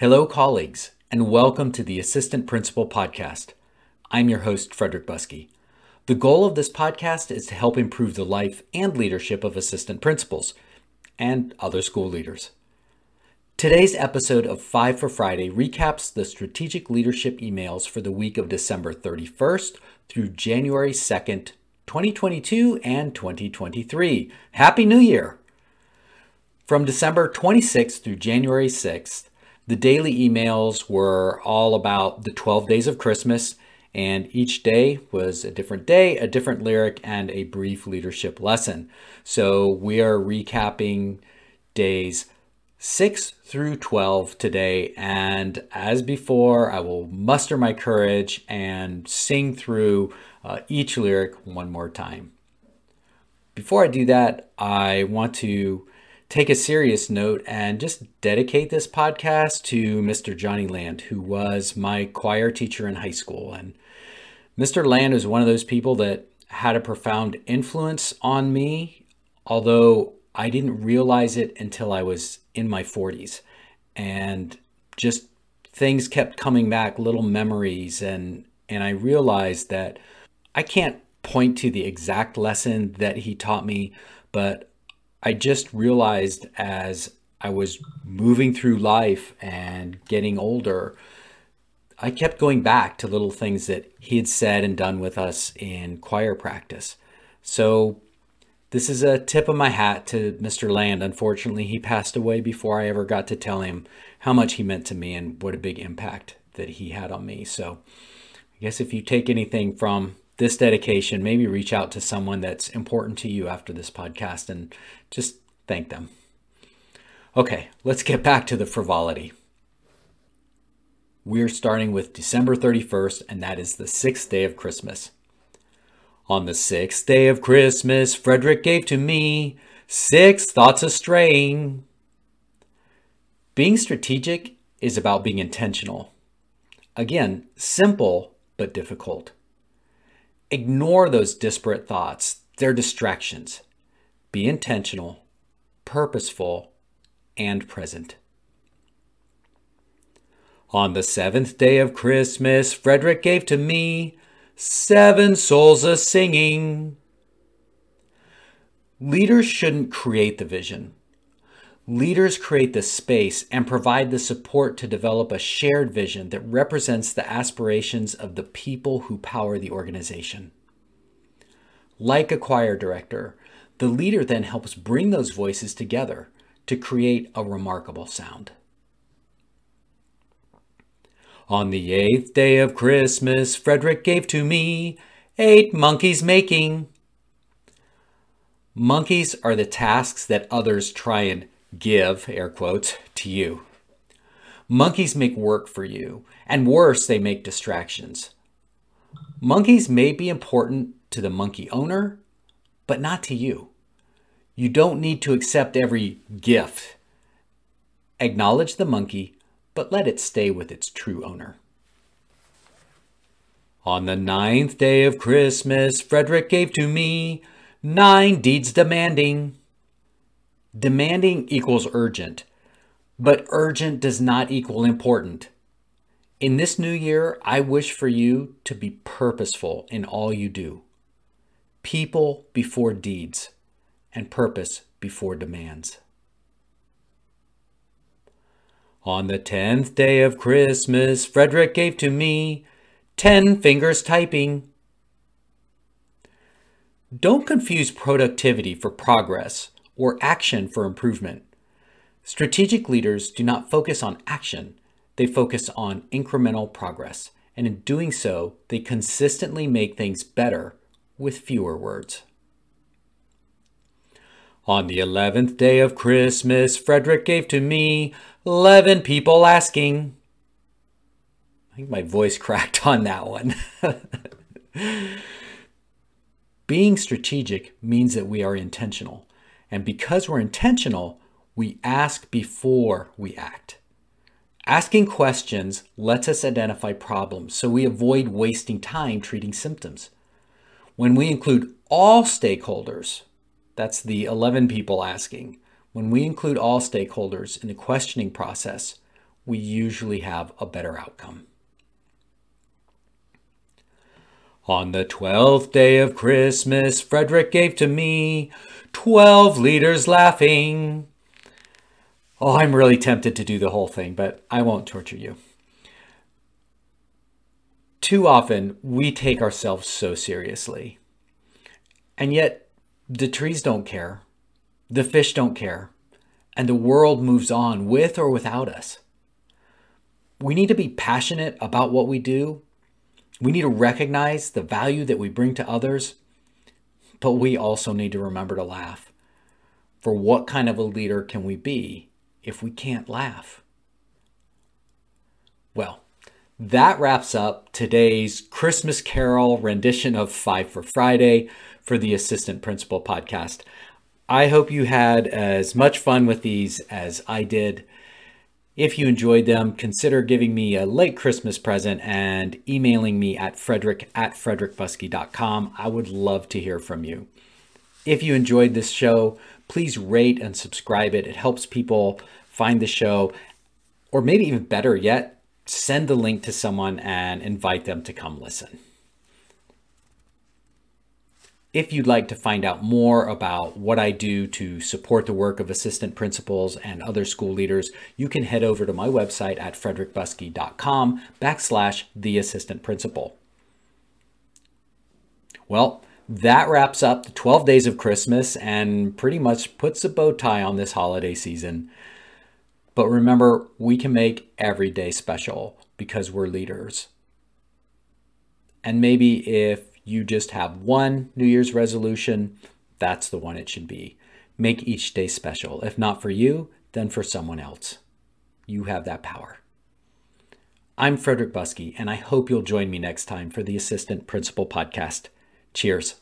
Hello, colleagues, and welcome to the Assistant Principal Podcast. I'm your host, Frederick Buskey. The goal of this podcast is to help improve the life and leadership of assistant principals and other school leaders. Today's episode of Five for Friday recaps the strategic leadership emails for the week of December 31st through January 2nd, 2022 and 2023. Happy New Year! From December 26th through January 6th, the daily emails were all about the 12 days of Christmas, and each day was a different day, a different lyric, and a brief leadership lesson. So we are recapping days 6 through 12 today, and as before, I will muster my courage and sing through uh, each lyric one more time. Before I do that, I want to take a serious note and just dedicate this podcast to Mr. Johnny Land, who was my choir teacher in high school. And Mr. Land was one of those people that had a profound influence on me, although I didn't realize it until I was in my 40s. And just things kept coming back, little memories, and and I realized that I can't point to the exact lesson that he taught me, but I just realized as I was moving through life and getting older, I kept going back to little things that he had said and done with us in choir practice. So, this is a tip of my hat to Mr. Land. Unfortunately, he passed away before I ever got to tell him how much he meant to me and what a big impact that he had on me. So, I guess if you take anything from this dedication, maybe reach out to someone that's important to you after this podcast and just thank them. Okay, let's get back to the frivolity. We're starting with December 31st, and that is the sixth day of Christmas. On the sixth day of Christmas, Frederick gave to me six thoughts of straying. Being strategic is about being intentional. Again, simple but difficult. Ignore those disparate thoughts, they're distractions. Be intentional, purposeful, and present. On the seventh day of Christmas, Frederick gave to me seven souls a singing. Leaders shouldn't create the vision. Leaders create the space and provide the support to develop a shared vision that represents the aspirations of the people who power the organization. Like a choir director, the leader then helps bring those voices together to create a remarkable sound. On the eighth day of Christmas, Frederick gave to me eight monkeys making. Monkeys are the tasks that others try and give, air quotes, to you. Monkeys make work for you, and worse, they make distractions. Monkeys may be important to the monkey owner, but not to you. You don't need to accept every gift. Acknowledge the monkey, but let it stay with its true owner. On the ninth day of Christmas, Frederick gave to me nine deeds demanding. Demanding equals urgent, but urgent does not equal important. In this new year, I wish for you to be purposeful in all you do. People before deeds, and purpose before demands. On the tenth day of Christmas, Frederick gave to me ten fingers typing. Don't confuse productivity for progress or action for improvement. Strategic leaders do not focus on action, they focus on incremental progress, and in doing so, they consistently make things better with fewer words. On the eleventh day of Christmas, Frederick gave to me eleven people asking. I think my voice cracked on that one. Being strategic means that we are intentional. And because we're intentional, we ask before we act. Asking questions lets us identify problems so we avoid wasting time treating symptoms. When we include all stakeholders, that's the 11 people asking, when we include all stakeholders in the questioning process, we usually have a better outcome. On the twelfth day of Christmas, Frederick gave to me twelve leaders laughing. Oh, I'm really tempted to do the whole thing, but I won't torture you. Too often, we take ourselves so seriously. And yet, the trees don't care, the fish don't care, and the world moves on with or without us. We need to be passionate about what we do. We need to recognize the value that we bring to others, but we also need to remember to laugh. For what kind of a leader can we be if we can't laugh? Well, that wraps up today's Christmas Carol rendition of Five for Friday for the Assistant Principal podcast. I hope you had as much fun with these as I did. If you enjoyed them, consider giving me a late Christmas present and emailing me at frederick at frederickbuskey.com. I would love to hear from you. If you enjoyed this show, please rate and subscribe it. It helps people find the show, or maybe even better yet, send the link to someone and invite them to come listen. If you'd like to find out more about what I do to support the work of assistant principals and other school leaders, you can head over to my website at frederickbuskey.com backslash the assistant principal. Well, that wraps up the 12 days of Christmas and pretty much puts a bow tie on this holiday season. But remember, we can make every day special because we're leaders. And maybe if you just have one New Year's resolution, that's the one it should be. Make each day special. If not for you, then for someone else. You have that power. I'm Frederick Buskey, and I hope you'll join me next time for the Assistant Principal Podcast. Cheers.